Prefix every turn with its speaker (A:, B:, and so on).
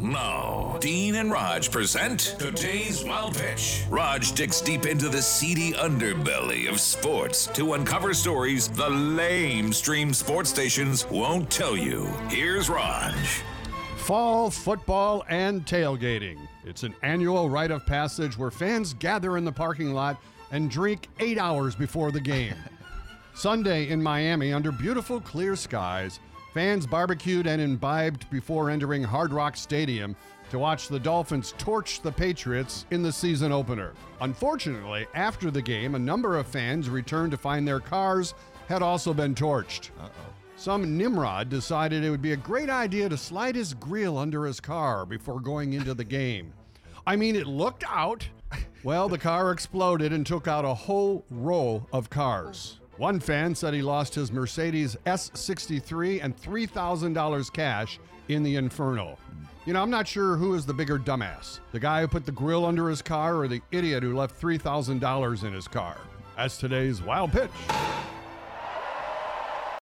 A: Now, Dean and Rog present today's Wild Pitch. Rog digs deep into the seedy underbelly of sports to uncover stories the lame stream sports stations won't tell you. Here's Rog.
B: Fall football and tailgating. It's an annual rite of passage where fans gather in the parking lot and drink eight hours before the game. Sunday in Miami, under beautiful clear skies, fans barbecued and imbibed before entering Hard Rock Stadium to watch the Dolphins torch the Patriots in the season opener. Unfortunately, after the game, a number of fans returned to find their cars had also been torched. Some Nimrod decided it would be a great idea to slide his grill under his car before going into the game. I mean, it looked out. Well, the car exploded and took out a whole row of cars. One fan said he lost his Mercedes S63 and $3,000 cash in the inferno. You know, I'm not sure who is the bigger dumbass the guy who put the grill under his car or the idiot who left $3,000 in his car. That's today's wild pitch.